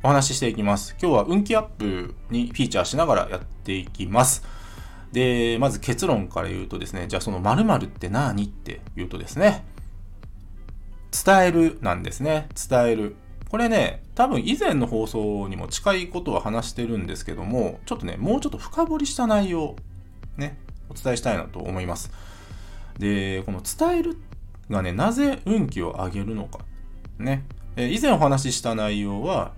お話ししていきます。今日は運気アップにフィーチャーしながらやっていきます。で、まず結論から言うとですね、じゃあその〇〇って何って言うとですね、伝えるなんですね。伝える。これね、多分以前の放送にも近いことは話してるんですけども、ちょっとね、もうちょっと深掘りした内容、ね、お伝えしたいなと思います。で、この伝えるがね、なぜ運気を上げるのか。ね。え以前お話しした内容は、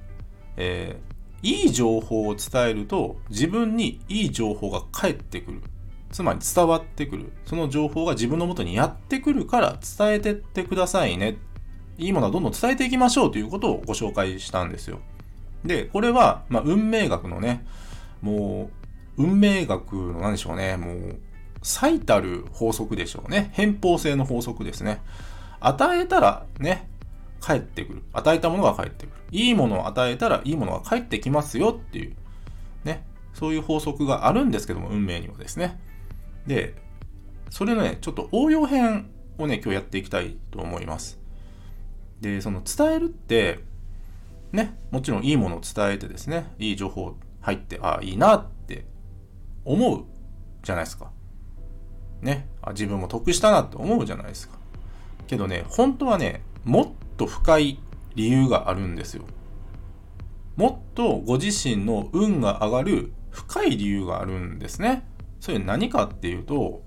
えーいい情報を伝えると自分にいい情報が返ってくる。つまり伝わってくる。その情報が自分のもとにやってくるから伝えてってくださいね。いいものはどんどん伝えていきましょうということをご紹介したんですよ。で、これは、まあ、運命学のね、もう、運命学の何でしょうね、もう、最たる法則でしょうね。偏方性の法則ですね。与えたらね、返ってくる。与えたものが返ってくる。いいものを与えたらいいものが返ってきますよっていう、ね。そういう法則があるんですけども、運命にはですね。で、それのね、ちょっと応用編をね、今日やっていきたいと思います。で、その伝えるって、ね、もちろんいいものを伝えてですね、いい情報入って、ああ、いいなって思うじゃないですか。ね、あ自分も得したなって思うじゃないですか。けどね、本当はね、もっと深い理由があるんですよ。もっとご自身の運が上がる深い理由があるんですね。それ何かっていうと、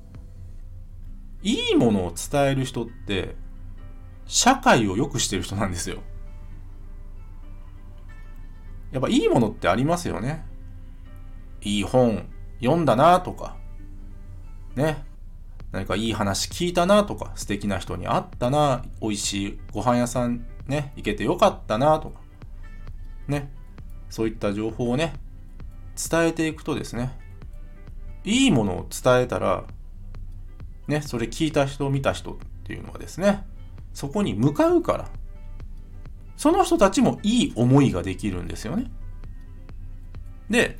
いいものを伝える人って、社会を良くしてる人なんですよ。やっぱいいものってありますよね。いい本読んだなとか、ね。何かいい話聞いたなとか、素敵な人に会ったな、美味しいご飯屋さんね、行けてよかったなとか、ね。そういった情報をね、伝えていくとですね、いいものを伝えたら、ね、それ聞いた人、見た人っていうのはですね、そこに向かうから、その人たちもいい思いができるんですよね。で、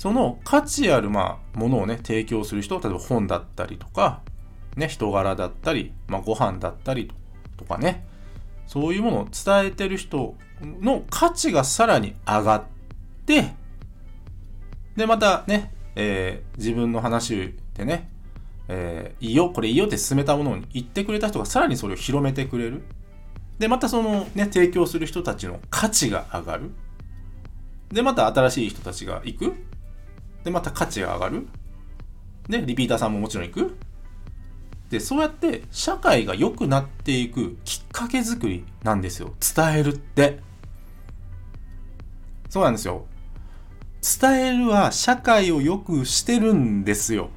その価値あるまあものをね提供する人例えば本だったりとか、ね、人柄だったり、まあ、ご飯だったりとかねそういうものを伝えてる人の価値がさらに上がってでまたね、えー自分の話でね、えーいいよこれいいよって勧めたものに言ってくれた人がさらにそれを広めてくれる。でまたそのね提供する人たちの価値が上がる。でまた新しい人たちが行く。で、また価値が上がる。で、リピーターさんももちろん行く。で、そうやって社会が良くなっていくきっかけ作りなんですよ。伝えるって。そうなんですよ。伝えるは社会を良くしてるんですよ。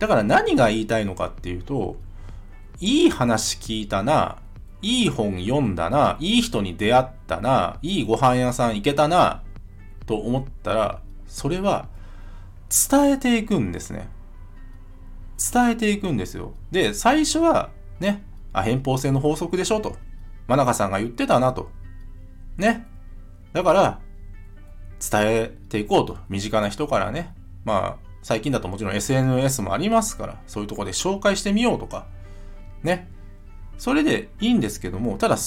だから何が言いたいのかっていうと、いい話聞いたな、いい本読んだな、いい人に出会ったな、いいご飯屋さん行けたな、と思ったら、それは伝えていくんですね。伝えていくんですよ。で、最初はね、あ、偏方性の法則でしょと。真中さんが言ってたなと。ね。だから、伝えていこうと。身近な人からね。まあ、最近だともちろん SNS もありますから、そういうとこで紹介してみようとか。ね。それでいいんですけども、ただ、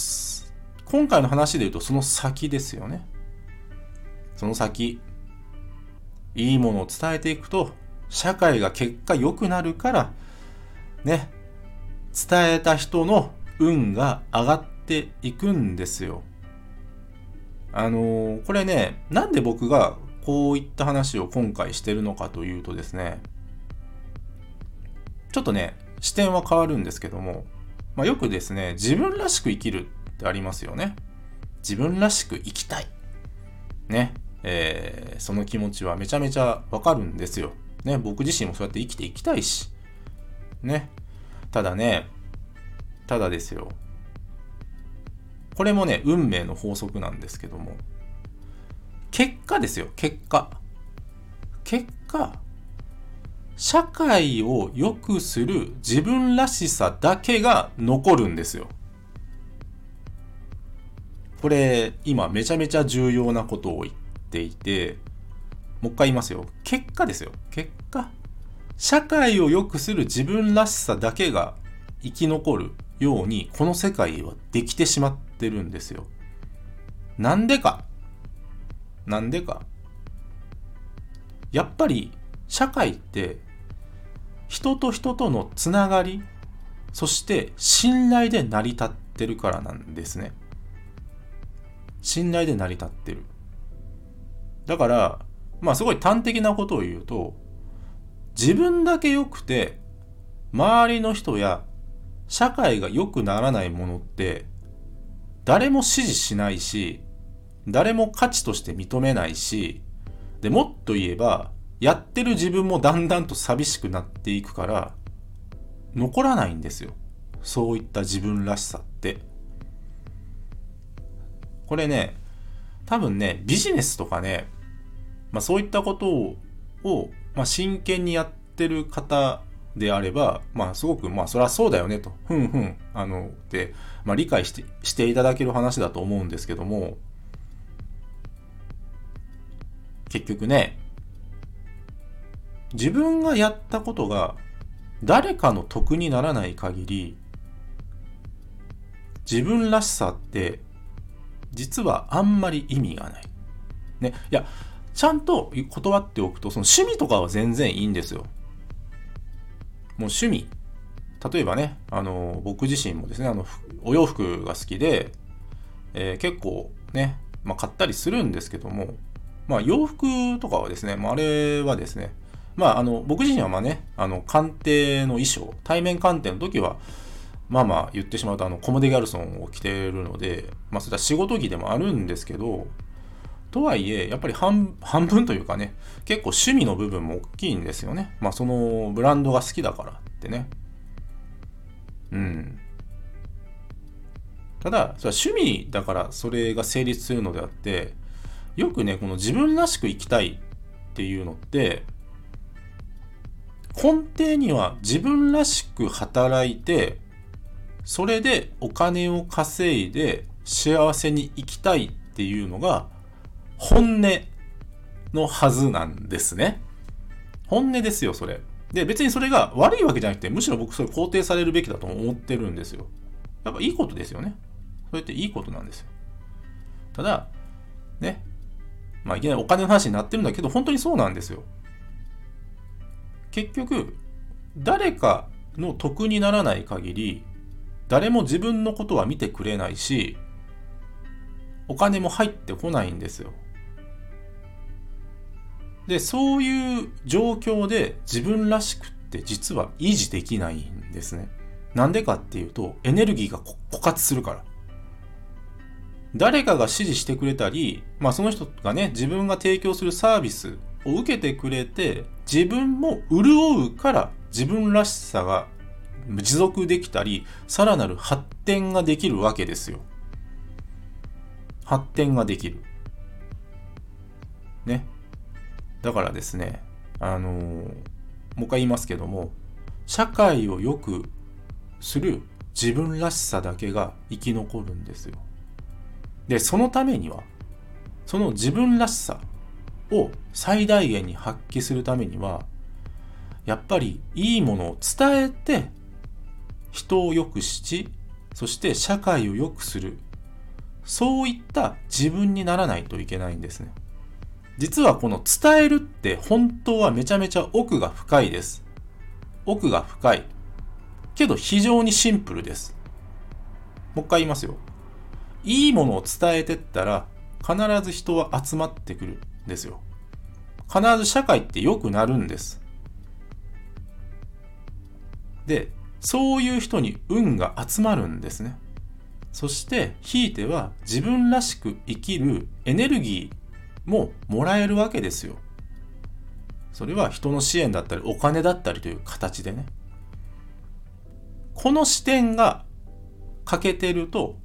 今回の話で言うとその先ですよね。その先。いいものを伝えていくと、社会が結果良くなるから、ね、伝えた人の運が上がっていくんですよ。あのーこれね、なんで僕がこういった話を今回してるのかというとですね、ちょっとね、視点は変わるんですけども、まあ、よくですね、自分らしく生きるってありますよね。自分らしく生きたい。ね。えーその気持ちはめちゃめちゃわかるんですよ。ね。僕自身もそうやって生きていきたいし。ね。ただね、ただですよ。これもね、運命の法則なんですけども、結果ですよ、結果。結果、社会を良くする自分らしさだけが残るんですよ。これ、今めちゃめちゃ重要なことを言っていて、もう一回言いますよ。結果ですよ。結果。社会を良くする自分らしさだけが生き残るように、この世界はできてしまってるんですよ。なんでか。なんでか。やっぱり社会って人と人とのつながりそして信頼で成り立ってるからなんですね信頼で成り立ってるだからまあすごい端的なことを言うと自分だけ良くて周りの人や社会が良くならないものって誰も支持しないし誰も価値として認めないしでもっと言えばやってる自分もだんだんと寂しくなっていくから残らないんですよ。そういった自分らしさって。これね多分ねビジネスとかね、まあ、そういったことを、まあ、真剣にやってる方であれば、まあ、すごく、まあ、そりゃそうだよねと、ふんふん、あの、で、まあ、理解してしていただける話だと思うんですけども、結局ね、自分がやったことが誰かの得にならない限り、自分らしさって実はあんまり意味がない。ね。いや、ちゃんと断っておくと、その趣味とかは全然いいんですよ。もう趣味。例えばね、あの、僕自身もですね、あの、お洋服が好きで、えー、結構ね、まあ、買ったりするんですけども、まあ、洋服とかはですね、まあ、あれはですね、まあ、あの、僕自身はまあね、あの、鑑定の衣装、対面鑑定の時は、まあまあ言ってしまうと、あの、コモデギャルソンを着てるので、まあ、それは仕事着でもあるんですけど、とはいえ、やっぱり半分というかね、結構趣味の部分も大きいんですよね。まあ、そのブランドが好きだからってね。うん。ただ、それは趣味だからそれが成立するのであって、よくね、この自分らしく生きたいっていうのって、根底には自分らしく働いて、それでお金を稼いで幸せに生きたいっていうのが本音のはずなんですね。本音ですよ、それ。で、別にそれが悪いわけじゃなくて、むしろ僕それ肯定されるべきだと思ってるんですよ。やっぱいいことですよね。それっていいことなんですよ。ただ、ね、まあいきなりお金の話になってるんだけど、本当にそうなんですよ。結局、誰かの得にならない限り、誰も自分のことは見てくれないし、お金も入ってこないんですよ。で、そういう状況で自分らしくって実は維持できないんですね。なんでかっていうと、エネルギーが枯渇するから。誰かが指示してくれたり、まあその人がね、自分が提供するサービスを受けてくれて、自分も潤うから自分らしさが持続できたり、さらなる発展ができるわけですよ。発展ができる。ね。だからですね、あの、もう一回言いますけども、社会を良くする自分らしさだけが生き残るんですよ。で、そのためには、その自分らしさを最大限に発揮するためには、やっぱりいいものを伝えて、人を良くし、そして社会を良くする。そういった自分にならないといけないんですね。実はこの伝えるって本当はめちゃめちゃ奥が深いです。奥が深い。けど非常にシンプルです。もう一回言いますよ。いいものを伝えてったら必ず人は集まってくるんですよ。必ず社会って良くなるんです。で、そういう人に運が集まるんですね。そして、ひいては自分らしく生きるエネルギーももらえるわけですよ。それは人の支援だったりお金だったりという形でね。この視点が欠けてると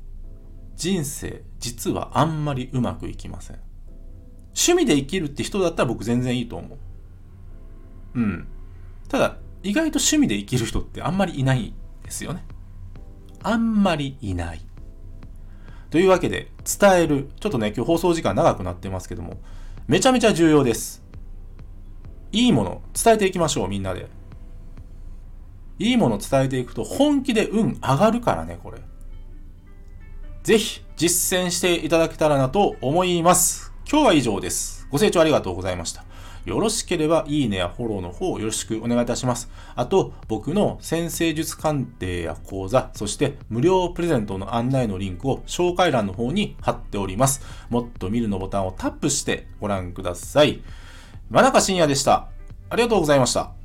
人生実はあんまりうまくいきません。趣味で生きるって人だったら僕全然いいと思う。うん。ただ、意外と趣味で生きる人ってあんまりいないですよね。あんまりいない。というわけで、伝える。ちょっとね、今日放送時間長くなってますけども、めちゃめちゃ重要です。いいもの、伝えていきましょう、みんなで。いいもの伝えていくと本気で運上がるからね、これ。ぜひ実践していただけたらなと思います。今日は以上です。ご清聴ありがとうございました。よろしければいいねやフォローの方よろしくお願いいたします。あと、僕の先生術鑑定や講座、そして無料プレゼントの案内のリンクを紹介欄の方に貼っております。もっと見るのボタンをタップしてご覧ください。真中信也でした。ありがとうございました。